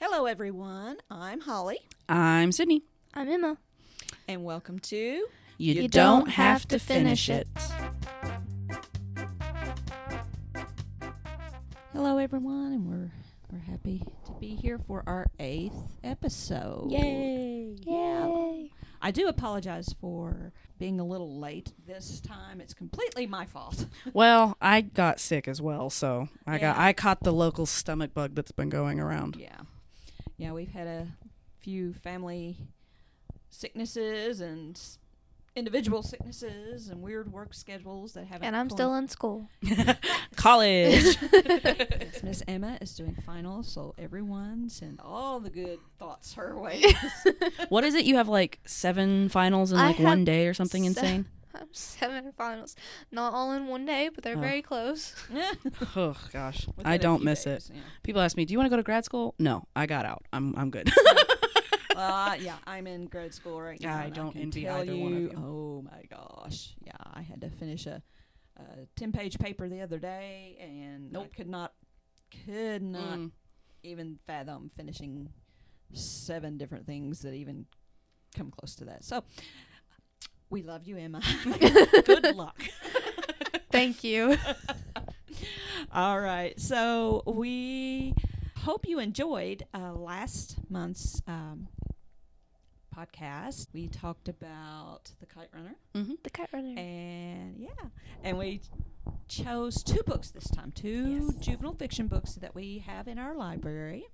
Hello, everyone. I'm Holly, I'm Sydney. I'm Emma. and welcome to You, You don't, don't have, have to to finish, finish it. Hello, everyone, and we're we're happy to be here for our eighth episode. Yay! Yay. I do apologize for being a little late this time. It's completely my fault. Well, I got sick as well, so I got I caught the local stomach bug that's been going around. Yeah, yeah, we've had a few family sicknesses and individual sicknesses and weird work schedules that haven't. And I'm still in school. College. Yes, Miss Emma is doing finals, so everyone send all the good thoughts her way. what is it? You have like seven finals in I like one day or something se- insane? I'm seven finals. Not all in one day, but they're Oh. very close. oh gosh, Within I a don't miss days, it. yeah. People ask me, "Do you want to go to grad school?" No, I got out. I'm I'm good. Uh, yeah, I'm in grad school right now. I don't can envy either you, one of you. Oh my gosh, yeah, I had to finish a, a ten-page paper the other day, and I Nope. could not, could not Mm. even fathom finishing seven different things that even come close to that. So, we love you, Emma. Good luck. Thank you. All right. So we hope you enjoyed uh, last month's um, podcast. We talked about the Kite Runner, Mm-hmm. the Kite runner. and yeah, and we chose two books this time, two Yes. juvenile fiction books that we have in our library.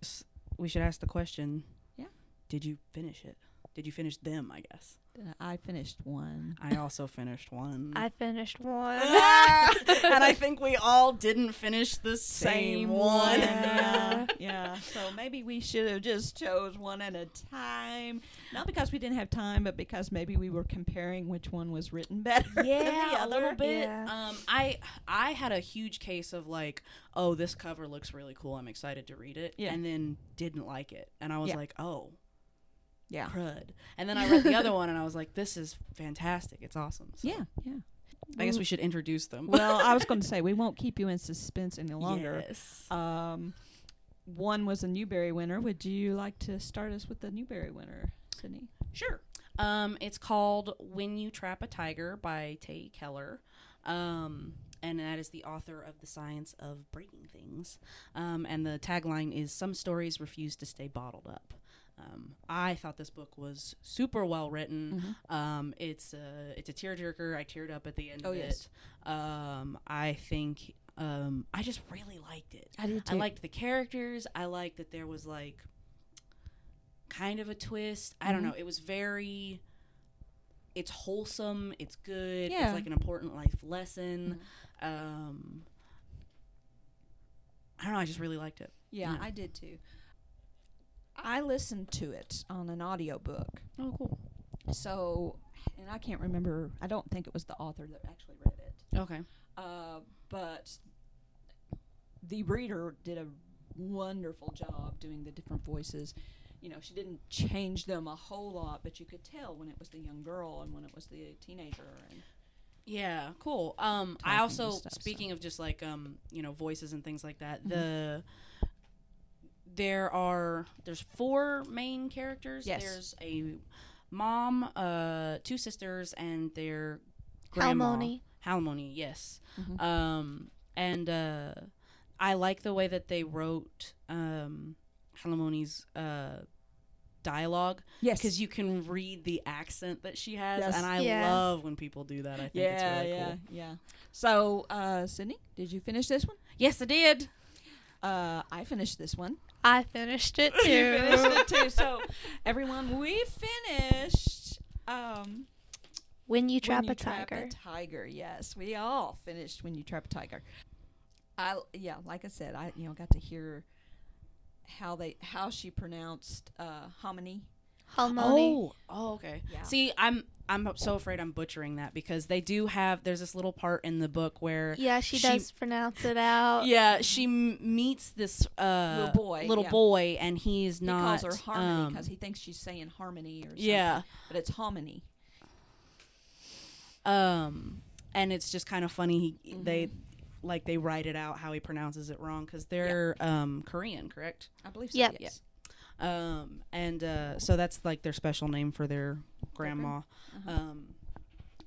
We should ask the question. Yeah. Did you finish it? Did you finish them? I guess. I finished one. I also finished one. I finished one. and I think we all didn't finish the same, one. yeah, yeah. So maybe we should have just chose one at a time. Not because we didn't have time, but because maybe we were comparing which one was written better than the yeah, a little bit. Yeah. Um, I I had a huge case of like, oh, this cover looks really cool. I'm excited to read it, Yeah. and then didn't like it, and I was Yeah. like, oh, Yeah. crud. And then I read the other one, and I was like, this is fantastic. It's awesome. So Yeah, yeah. I guess we should introduce them. Well, I was going to say we won't keep you in suspense any longer. Yes. Um, one was a Newbery winner. Would you like to start us with the Newbery winner, Sydney? Sure. Um, it's called When You Trap a Tiger by Tae Keller. Um, and that is the author of The Science of Breaking Things. Um, and the tagline is Some Stories Refuse to Stay Bottled Up. Um, I thought this book was super well written. Um, it's a it's a tearjerker. I teared up at the end Oh, of yes. it. Um, I think um, I just really liked it. I did I liked the characters. I liked that there was like kind of a twist. I don't Mhm. know. It was very. It's wholesome. It's good. Yeah. It's like an important life lesson. Um, I don't know. I just really liked it. Yeah, Yeah. I did too. I listened to it on an audiobook. Oh, cool. So, and I can't remember, I don't think it was the author that actually read it. Okay. Uh, but the reader did a wonderful job doing the different voices. You know, she didn't change them a whole lot, but you could tell when it was the young girl and when it was the teenager. And Yeah, cool. Um, I also stuff, so. speaking of just like um, you know, voices and things like that. Mhm. The there are there's four main characters. Yes. There's a mom, uh, two sisters, and their grandma. Halmoni. Halmoni, yes. Mhm. Um, and uh, I like the way that they wrote um, Halmoni's uh, dialogue yes, because you can read the accent that she has, Yes. and I Yeah. love when people do that. I think it's yeah, really yeah, cool. yeah. So, uh, Sydney, did you finish this one? Yes, I did. Uh, I finished this one. I finished it too. You finished it too. So, everyone, we finished. Um, When you trap When You a tiger. tiger. Yes, we all finished when you trap a tiger. I yeah, like I said, I you know got to hear how they how she pronounced uh, hominy. Halmoni. Oh, oh, okay. Yeah. See, I'm I'm so afraid I'm butchering that because they do have. There's this little part in the book where Yeah, she, She- does pronounce it out. yeah, she m- meets this uh, Little boy, little yeah. boy, and he's He not. calls her harmony um, because he thinks she's saying harmony or something. yeah, but it's hominy. um, and it's just kind of funny. He, They Mm-hmm. like they write it out how he pronounces it wrong because they're um Korean, correct? I believe so. Yep. Yes. Um, and uh, so that's like their special name for their grandma. Uh-huh. Um,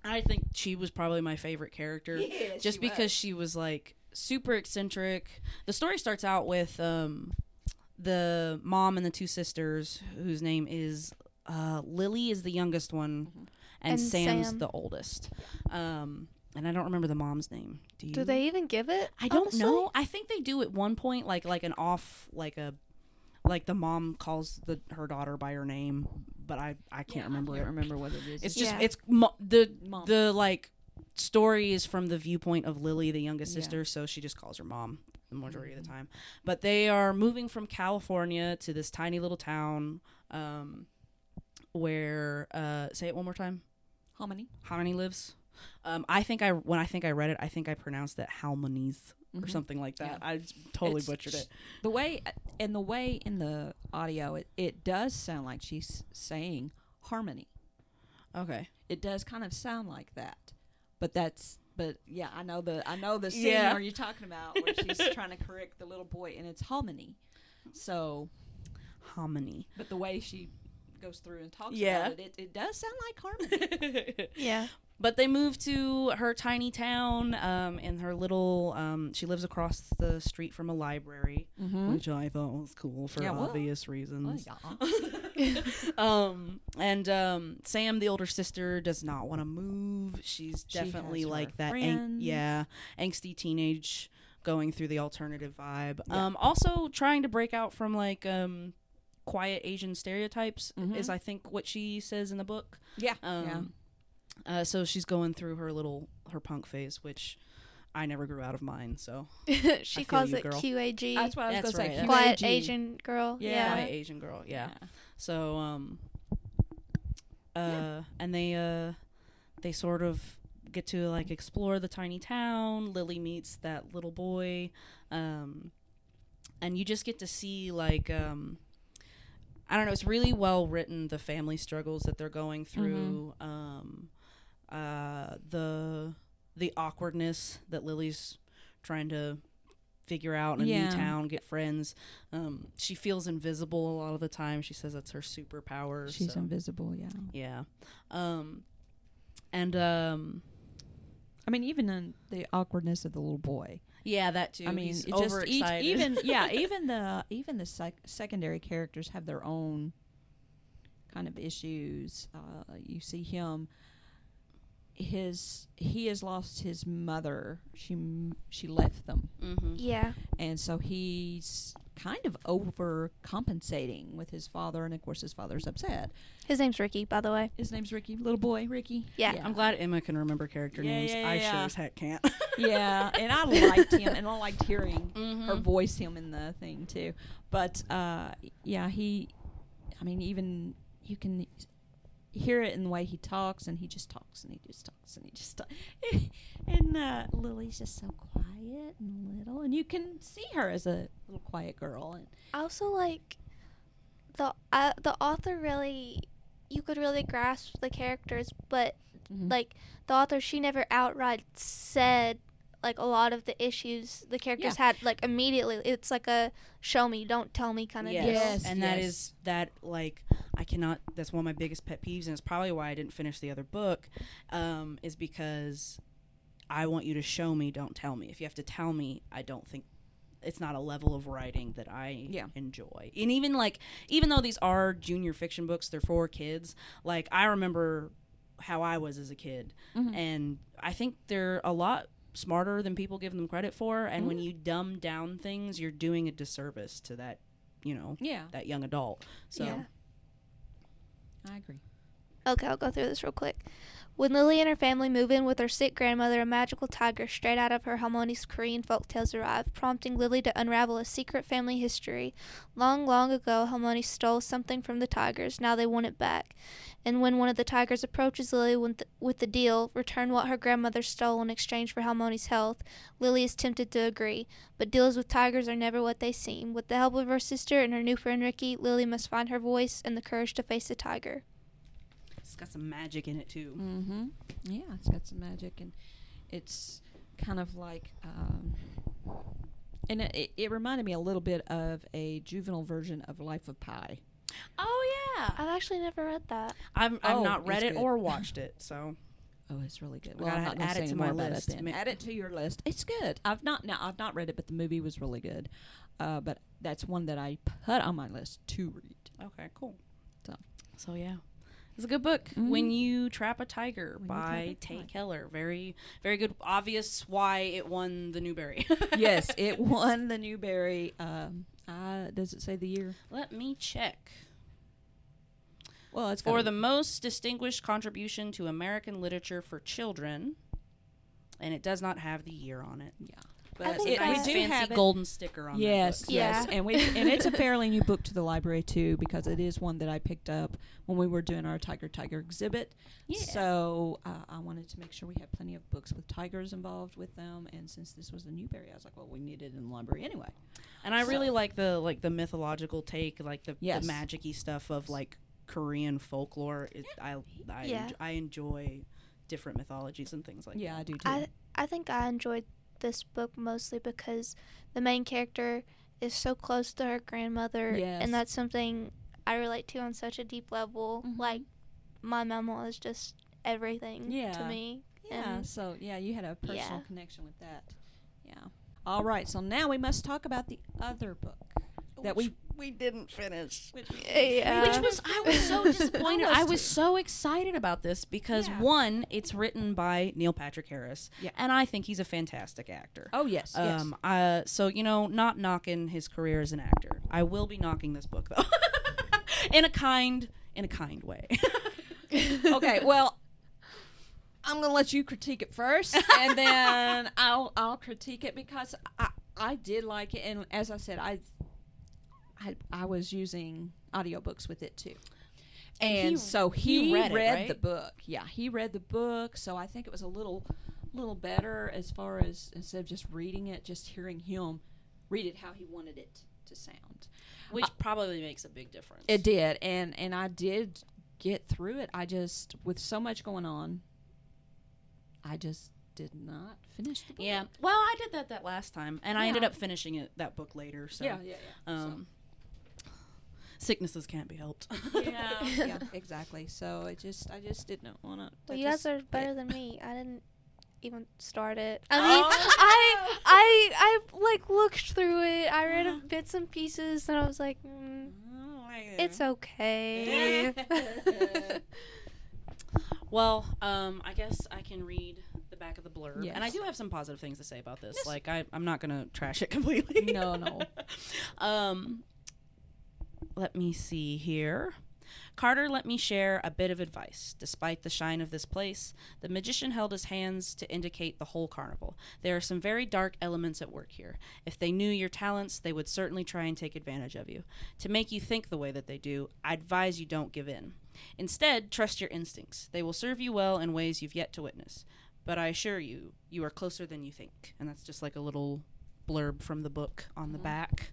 I think she was probably my favorite character Yeah, just she because was. she was like super eccentric. The story starts out with um, the mom and the two sisters, whose name is uh, Lily, is the youngest one, Mhm. and, And Sam's Sam. the oldest. Um, and I don't remember the mom's name. Do you? Do they even give it? I don't honestly? know. I think they do at one point, like like an off, like a, like the mom calls the her daughter by her name, but I I can't Yeah, remember I can't it. remember what it is. It's just Yeah. it's mo- the Mom. the like story is from the viewpoint of Lily, the youngest Yeah. sister, so she just calls her mom the majority of the time. But they are moving from California to this tiny little town, um, where uh, say it one more time. Hominy. Harmony lives. Um, I think I when I think I read it, I think I pronounced it Halmonies or Mhm. something like that. Yeah. I totally It's- butchered it. The way and the way in the audio, it, it does sound like she's saying harmony. Okay. It does kind of sound like that, but that's but yeah, I know the I know the scene Yeah. where you're talking about where she's trying to correct the little boy, and it's harmony. So, Hominy. but the way she goes through and talks Yeah. about it, it, it does sound like harmony. Yeah. But they moved to her tiny town, um, in her little. Um, she lives across the street from a library, mm-hmm. which I thought was cool for Yeah, well, obvious reasons. yeah. um, and um, Sam, the older sister, does not want to move. She's definitely her like that, ang- yeah, angsty teenage going through the alternative vibe. Yeah. Um, also trying to break out from like um, quiet Asian stereotypes is Mhm. I think what she says in the book. yeah, Um, yeah. Uh, so she's going through her little her punk phase, which I never grew out of mine. So she calls you, it girl. QAG. That's what I was That's going right, to say. that's Quiet Asian girl. Yeah. Yeah. quiet Asian girl, yeah. So um uh and they uh they sort of get to like explore the tiny town. Lily meets that little boy. Um and you just get to see like um I don't know, it's really well written the family struggles that they're going through. Um uh the the awkwardness that Lily's trying to figure out in a Yeah. new town, get friends. Um, she feels invisible a lot of the time. She says that's her superpower. She's so, invisible. Yeah. yeah. Um, and um, I mean, even in the awkwardness of the little boy. yeah, that too. I mean, He's just each, even yeah, even the even the sec- secondary characters have their own kind of issues. Uh, you see him. His he has lost his mother. She she left them, hmm Yeah. and so he's kind of overcompensating with his father, and of course his father's upset. His name's Ricky, by the way. His name's Ricky, little boy Ricky. Yeah. I'm glad Emma can remember character Yeah, names. yeah, I yeah. sure as heck can't. yeah, and I liked him, and I liked hearing Mhm. her voice him in the thing too. But uh, yeah, he, I mean, even you can hear it in the way he talks, and he just talks, and he just talks, and he just talks. and uh, Lily's just so quiet and little, and you can see her as a little quiet girl. And I also like the uh, the author really you could really grasp the characters, but like the author she never outright said like a lot of the issues the characters had like immediately. It's like a show me, don't tell me kind of Yes. deal. Yes. And that is that like I cannot that's one of my biggest pet peeves and it's probably why I didn't finish the other book um is because I want you to show me, don't tell me. If you have to tell me, I don't think it's not a level of writing that I Yeah. enjoy. And even like even though these are junior fiction books, they're for kids, like I remember how I was as a kid Mhm. and I think they're a lot smarter than people give them credit for and Mm-hmm. when you dumb down things, you're doing a disservice to that, you know, yeah, that young adult. So Yeah. I agree. Okay, I'll go through this real quick. When Lily and her family move in with her sick grandmother, a magical tiger straight out of her Harmonious Korean folk tales arrive, prompting Lily to unravel a secret family history. Long, long ago, Harmony stole something from the tigers. Now they want it back. And when one of the tigers approaches Lily with the, with the deal, return what her grandmother stole in exchange for Harmony's health, Lily is tempted to agree. But deals with tigers are never what they seem. With the help of her sister and her new friend Ricky, Lily must find her voice and the courage to face the tiger. It's got some magic in it too. Mm-hmm. Yeah, it's got some magic, and it's kind of like um, and it, it reminded me a little bit of a juvenile version of Life of Pi. Oh yeah. I've actually never read that. I've I've Oh, not read it good. or watched it, so Oh, it's really good. Well, I'm gotta not add it to my list. It Add it to your list. It's good. I've not now. I've not read it, but the movie was really good. Uh, but that's one that I put on my list to read. okay, cool. So. So yeah. It's a good book. When Mhm. You Trap a Tiger When by Tae. Keller. Very very good. Obvious why it won the Newbery. yes, it won the Newbery. Um, uh, does it say the year? Let me check. Well, it's For the most distinguished contribution to American literature for children, and it does not have the year on it. yeah. I But think it's a I- nice We do fancy have it. golden sticker on it. Yes, book. yes, Yeah. and we and it's a fairly new book to the library too because it is one that I picked up when we were doing our Tiger Tiger exhibit. Yeah. So uh, I wanted to make sure we had plenty of books with tigers involved with them, and since this was a Newbery, I was like, well, we need it in the library anyway. And I really like the like the mythological take, like the, Yes. the magic-y stuff of like Korean folklore. It, I I, Yeah. enj- I enjoy different mythologies and things like yeah, that. I do too. I I think I enjoyed this book mostly because the main character is so close to her grandmother, Yes. and that's something I relate to on such a deep level. Mhm. Like my mama is just everything to me. yeah, and- so yeah, you had a personal Yeah. connection with that. Yeah. All right, so now we must talk about the other book that we we didn't finish. which Yeah. Which was I was so disappointed. I was so excited about this because Yeah. one, it's written by Neil Patrick Harris, Yeah. and I think he's a fantastic actor. Oh yes, yes. Um, uh, so you know, not knocking his career as an actor. I will be knocking this book though, in a kind, in a kind way. okay, well, I'm gonna let you critique it first, and then I'll I'll critique it because I I did like it, and as I said, I I, I was using audiobooks with it too. And, he- so he he, read read, it, right? the book. Yeah, he read the book, so I think it was a little little better as far as instead of just reading it, just hearing him read it how he wanted it to sound. Which probably makes a big difference. It did, and and I did get through it. I just with so much going on, I just did not finish the book. Yeah. Well, I did that that last time, and I ended up finishing it that book later. So, yeah, yeah, yeah. um, sicknesses can't be helped. Yeah, yeah, exactly. So I just, I just didn't want to. Well, you guys are better than me. I didn't even start it. I Oh, mean, I. I, I like looked through it. I read a bits and pieces, and I was like, mm, it's okay. Well, um, I guess I can read the back of the blurb, and I do have some positive things to say about this. Like, I, I'm not gonna trash it completely. No, no. um, let me see here. Carter let me share a bit of advice. Despite the shine of this place, the magician held his hands to indicate the whole carnival. There are some very dark elements at work here. If they knew your talents, they would certainly try and take advantage of you. To make you think the way that they do, I advise you don't give in. Instead, trust your instincts. They will serve you well in ways you've yet to witness. But I assure you, you are closer than you think. And that's just like a little blurb from the book on the Mhm. back.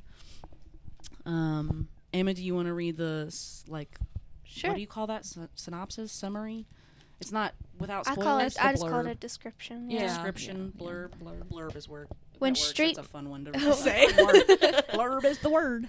Um, Emma, do you want to read the s- like Sure. what do you call that Sy- synopsis summary? It's not without I spoilers. call it. The I just call it blurb. a description. Yeah. Yeah. description yeah, blurb. blurb. Blurb is word. When that works. street- That's a fun one to Oh. say. Blurb is the word.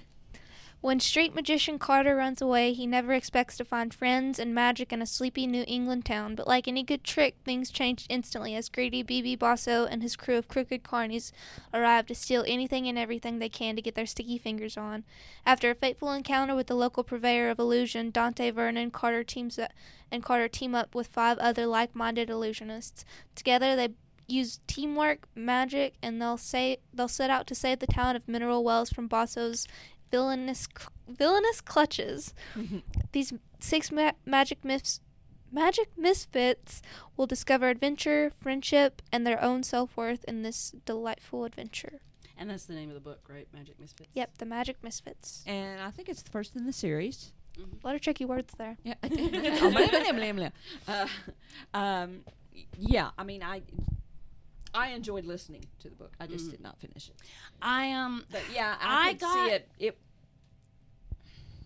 When street magician Carter runs away, he never expects to find friends and magic in a sleepy New England town. But like any good trick, things change instantly as greedy BB Bosso and his crew of crooked carnies arrive to steal anything and everything they can to get their sticky fingers on. After a fateful encounter with the local purveyor of illusion, Dante Vernon Carter teams up, and Carter team up with five other like-minded illusionists. Together, they use teamwork, magic, and they'll say they'll set out to save the town of Mineral Wells from Bosso's villainous villainous clutches. These six ma- magic myths magic misfits will discover adventure, friendship, and their own self-worth in this delightful adventure. and that's the name of the book, right? Magic Misfits. Yep, the magic misfits. And I think it's the first in the series. Mhm. A lot of tricky words there. Yeah. Oh. Uh, um, yeah, I mean, I I enjoyed listening to the book. I just Mhm. did not finish it. I um But yeah, I I, could got- see it. It.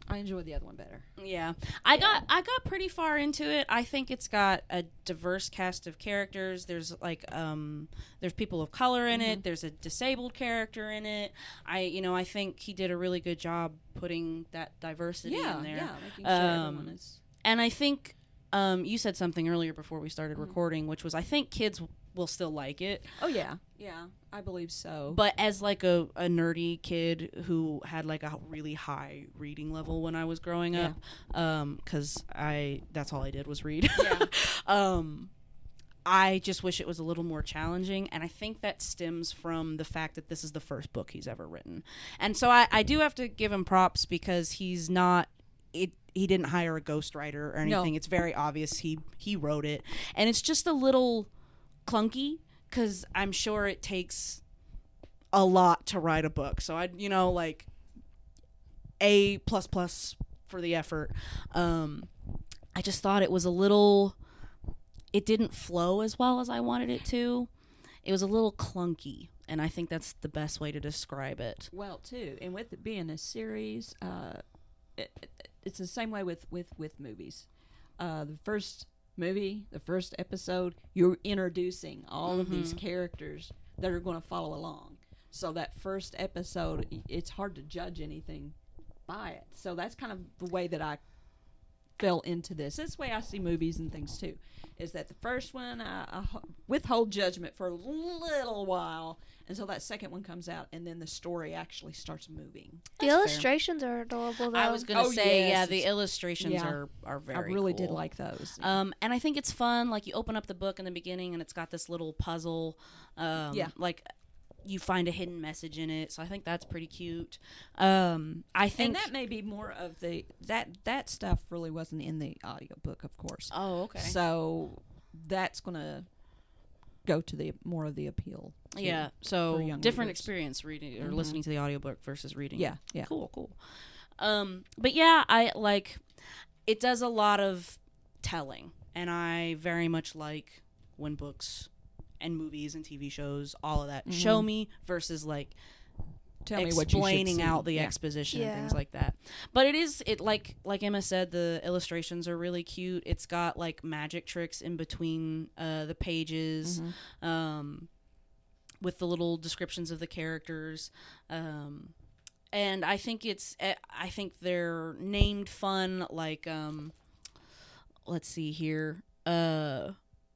I enjoyed the other one better. Yeah, I got I got pretty far into it. I think it's got a diverse cast of characters. There's like um there's people of color in it. There's a disabled character in it. I you know I think he did a really good job putting that diversity Yeah, in there. yeah, making sure Um, everyone is. And I think um you said something earlier before we started recording, which was I think kids will still like it. Oh yeah, yeah, I believe so. But as like a, a nerdy kid who had like a really high reading level when I was growing up, um, because I that's all I did was read. Yeah. um, I just wish it was a little more challenging, and I think that stems from the fact that this is the first book he's ever written, and so I, I do have to give him props because he's not it. He didn't hire a ghostwriter or anything. It's very obvious he he wrote it, and it's just a little clunky because I'm sure it takes a lot to write a book. So I, you know, like a plus plus for the effort. Um, I just thought it was a little. It didn't flow as well as I wanted it to. It was a little clunky, and I think that's the best way to describe it. Well, too, and with it being a series, uh, it, it- it's the same way with with with movies. Uh, the first movie, the first episode, you're introducing all of these mm-hmm. characters that are going to follow along. So that first episode, it's hard to judge anything by it. So that's kind of the way that I fell into this. This way I see movies and things too. Is that the first one I, I withhold judgment for a little while until that second one comes out, and then the story actually starts moving. The That's fair. illustrations are adorable, though. I was gonna Oh, say, yes, yeah, the illustrations yeah. are are very. I really did like those. Um, and I think it's fun. Like you open up the book in the beginning, and it's got this little puzzle. Um, Yeah. Like you find a hidden message in it, so I think that's pretty cute. Um, I think. and that may be more of the that that stuff really wasn't in the audiobook, of course. oh, okay. So that's gonna go to the more of the appeal. yeah. So different readers. experience reading or Mhm. listening to the audiobook versus reading. Yeah, yeah. Cool, cool. Um, but yeah, I like it does a lot of telling, and I very much like when books and movies and TV shows, all of that, show me versus like Tell me what you explaining out the Yeah. exposition and Yeah. things like that. But it is it like like Emma said, the illustrations are really cute. It's got like magic tricks in between uh, the pages, Mm-hmm. um, with the little descriptions of the characters. Um, and I think it's eh, I think they're named fun like um, let's see here, uh,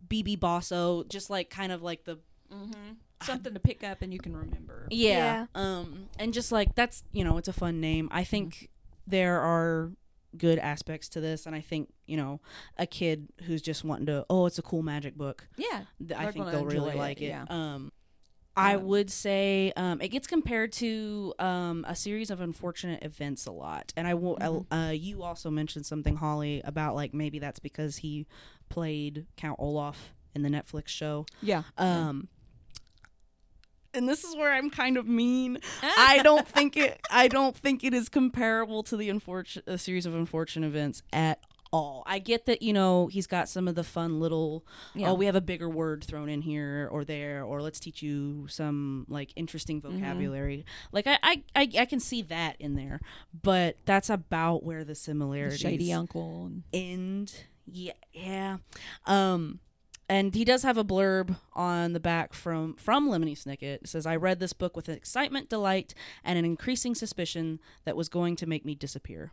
BB Bosso, just like kind of like the Mm-hmm. Something to pick up and you can remember. yeah. Um and just like that's, you know, it's a fun name. I think there are good aspects to this and I think, you know, a kid who's just wanting to, oh, it's a cool magic book. Yeah, th- I think they'll really it, like it. yeah. Um I Um, would say um, it gets compared to um, a series of unfortunate events a lot, and I will. Mm-hmm. Uh, you also mentioned something, Holly, about like maybe that's because he played Count Olaf in the Netflix show. yeah. Um, and this is where I'm kind of mean. I don't think it. I don't think it is comparable to the unfortunate series of unfortunate events at all. I get that you know he's got some of the fun little. Yeah. Oh, we have a bigger word thrown in here or there, or let's teach you some like interesting Mm-hmm. vocabulary. Like I, I, I, I can see that in there, but that's about where the The similarities shady uncle. End. Yeah, yeah. Um, and he does have a blurb on the back from from Lemony Snicket. It says, "I read this book with excitement, delight, and an increasing suspicion that was going to make me disappear."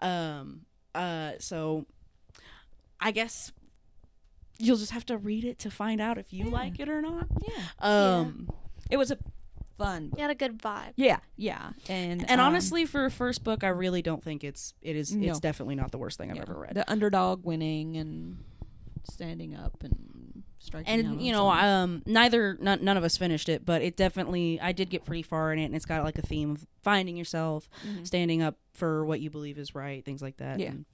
Um, uh, so I guess you'll just have to read it to find out if you Yeah. like it or not. yeah. Um, It was a fun. book. You had a good vibe. Yeah, yeah. And and um, honestly, for a first book, I really don't think it's it is No. it's definitely not the worst thing I've yeah, ever read. The underdog winning and standing up and striking. and you know um neither none, none of us finished it but it definitely i did get pretty far in it and it's got like a theme of finding yourself Mhm. standing up for what you believe is right things like that Yeah. and-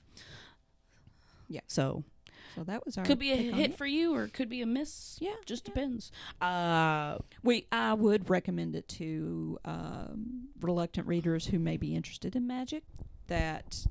Yeah. so so that was our could be a hit it. for you or could be a miss Yeah, just yeah. depends uh We I would recommend it to um, reluctant readers who may be interested in magic that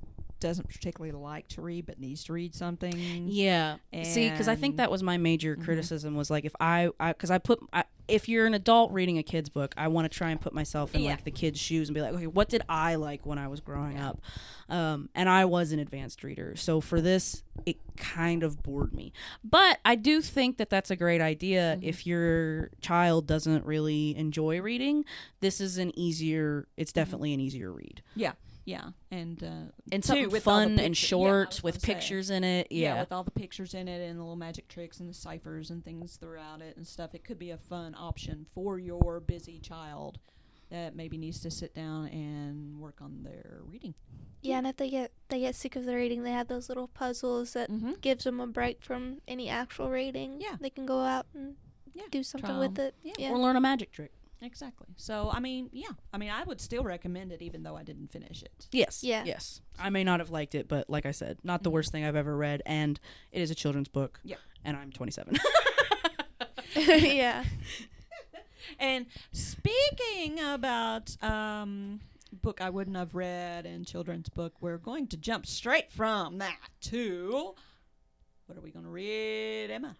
doesn't particularly like to read but needs to read something. yeah see because i think that was my major Mhm. criticism was like if i because I, I put I, if you're an adult reading a kid's book, I want to try and put myself in Yeah. like the kid's shoes and be like, okay, what did I like when I was growing up? Um, and I was an advanced reader, so for this, it kind of bored me. But I do think that that's a great idea Mm-hmm. if your child doesn't really enjoy reading. This is an easier. It's Mm-hmm. definitely an easier read Yeah, yeah, and uh, and too, something with all the fun and picture- yeah, short with gonna say. pictures in it. yeah. Yeah, with all the pictures in it and the little magic tricks and the ciphers and things throughout it and stuff. It could be a fun option for your busy child that maybe needs to sit down and work on their reading. Yeah, and if they get they get sick of the reading, they have those little puzzles that Mm-hmm. gives them a break from any actual reading. Yeah. they can go out and Yeah, do something try with 'em. it. Yeah. Yeah, or learn a magic trick. Exactly. So I mean, yeah, I mean, I would still recommend it even though I didn't finish it. Yes. Yeah. Yes. I may not have liked it, but like I said, not the Mhm. worst thing I've ever read, and it is a children's book. Yep. And I'm 27. yeah. And speaking about um, book I wouldn't have read and children's book, we're going to jump straight from that to what are we going to read, Emma?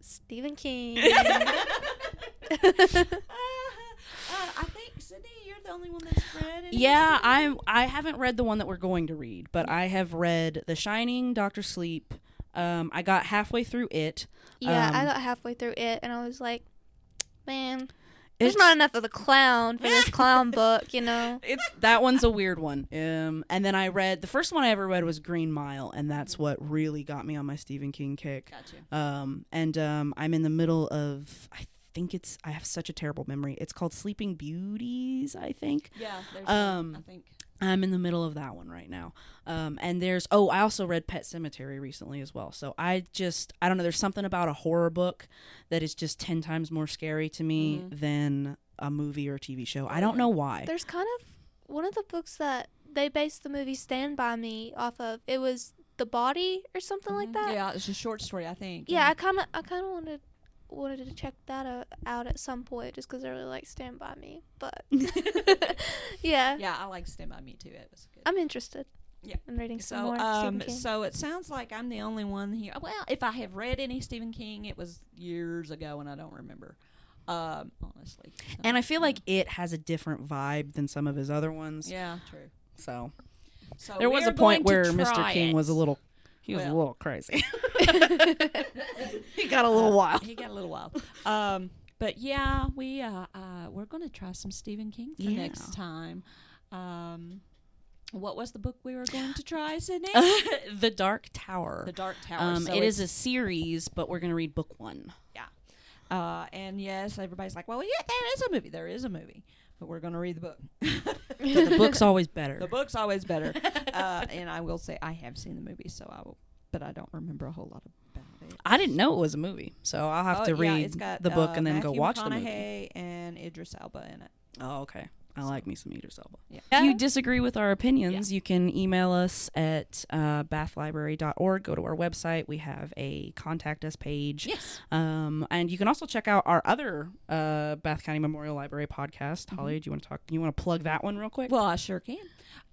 Stephen King. uh, I think Sydney, you're the only one that's read. any yeah, I'm. I haven't read the one that we're going to read, but I have read The Shining, Doctor Sleep. Um, I got halfway through it. yeah, I Um, got halfway through it, and I was like, man, there's not enough of the clown for this clown book, you know. It's that one's a weird one. Um, and then I read the first one I ever read was Green Mile, and that's what really got me on my Stephen King kick. Gotcha. Um, and um, I'm in the middle of I think it's I have such a terrible memory. It's called Sleeping Beauties, I think. Yeah, Um, one, I think. I'm in the middle of that one right now. Um, and there's oh, I also read Pet Sematary recently as well. So I just I don't know. There's something about a horror book that is just ten times more scary to me Mhm. than a movie or a TV show. I don't know why. There's kind of one of the books that they based the movie Stand By Me off of. It was The Body or something like Mhm. that. Yeah, it's a short story, I think. Yeah, I kind of, I kind of wanted, wanted to check that out, out at some point, just because I really like Stand By Me. But yeah, yeah, I like Stand By Me too. It was good. I'm interested. Yeah. I'm reading some So, more um, Stephen King. so it sounds like I'm the only one here. Well, if I have read any Stephen King, it was years ago, and I don't remember. Um, honestly. So, And I feel like it has a different vibe than some of his other ones. yeah, true. So So there was a point where Mr. King it. was a little he was a little crazy. he got a little wild. He got a little wild. Um, but yeah, we uh, uh, we're going to try some Stephen King for Yeah. next time. Um, what was the book we were going to try, Sydney? the Dark Tower. the Dark Tower. um, So it is a series, but we're gonna read book one. Yeah. Uh, and yes, everybody's like, well, yeah, there is a movie. There is a movie. But we're going to read the book. The book's always better. The book's always better. uh, and I will say I have seen the movie, so I will, but I don't remember a whole lot about it. I didn't know it was a movie, so I'll have Oh, to yeah, read got, the book uh, and then go watch the movie. And Idris Elba in it. Oh, okay. I like me some Idris Elba. Yeah. If you disagree with our opinions, you can email us at uh, bathlibrary.org. Go to our website. We have a contact us page. Yes. Um, and you can also check out our other uh, Bath County Memorial Library podcast. Holly, do you want to talk? You want to plug that one real quick? Well, I sure can.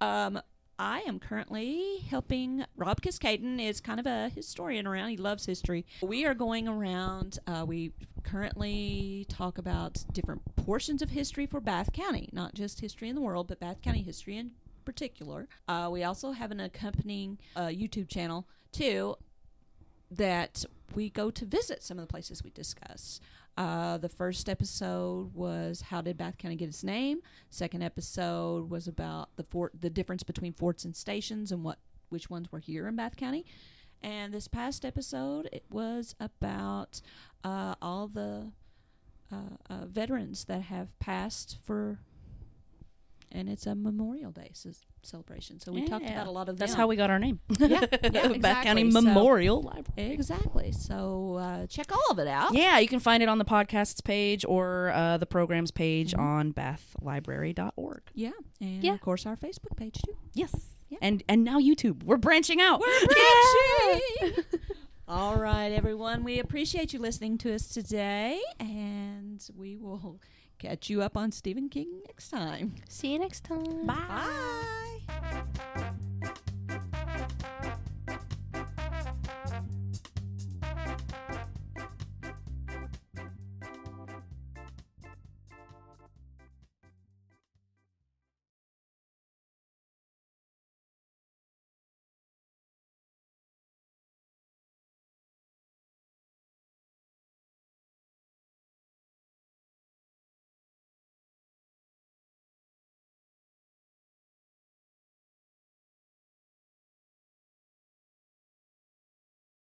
Um, I am currently helping Rob Kiskaden is kind of a historian around. He loves history. We are going around. Uh, we currently talk about different portions of history for Bath County, not just history in the world, but Bath County history in particular. Uh, we also have an accompanying uh, YouTube channel too that we go to visit some of the places we discuss. Uh, the first episode was how did Bath County get its name. Second episode was about the fort, the difference between forts and stations, and what which ones were here in Bath County. And this past episode, it was about uh, all the uh, uh, veterans that have passed for, and it's a Memorial Day c- celebration. So we talked about a lot of That's how we got our name. Yeah, yeah, Bath County exactly. So- Memorial Library. Exactly. So uh, check all of it out. Yeah, you can find it on the podcasts page or uh, the programs page Mhm. on bathlibrary.org. Yeah, and Yeah. of course our Facebook page too. Yes. Yeah. And and now YouTube. We're branching out. We're branching. All right, everyone. We appreciate you listening to us today, and we will Catch you up on Stephen King next time. See you next time. Bye. Bye.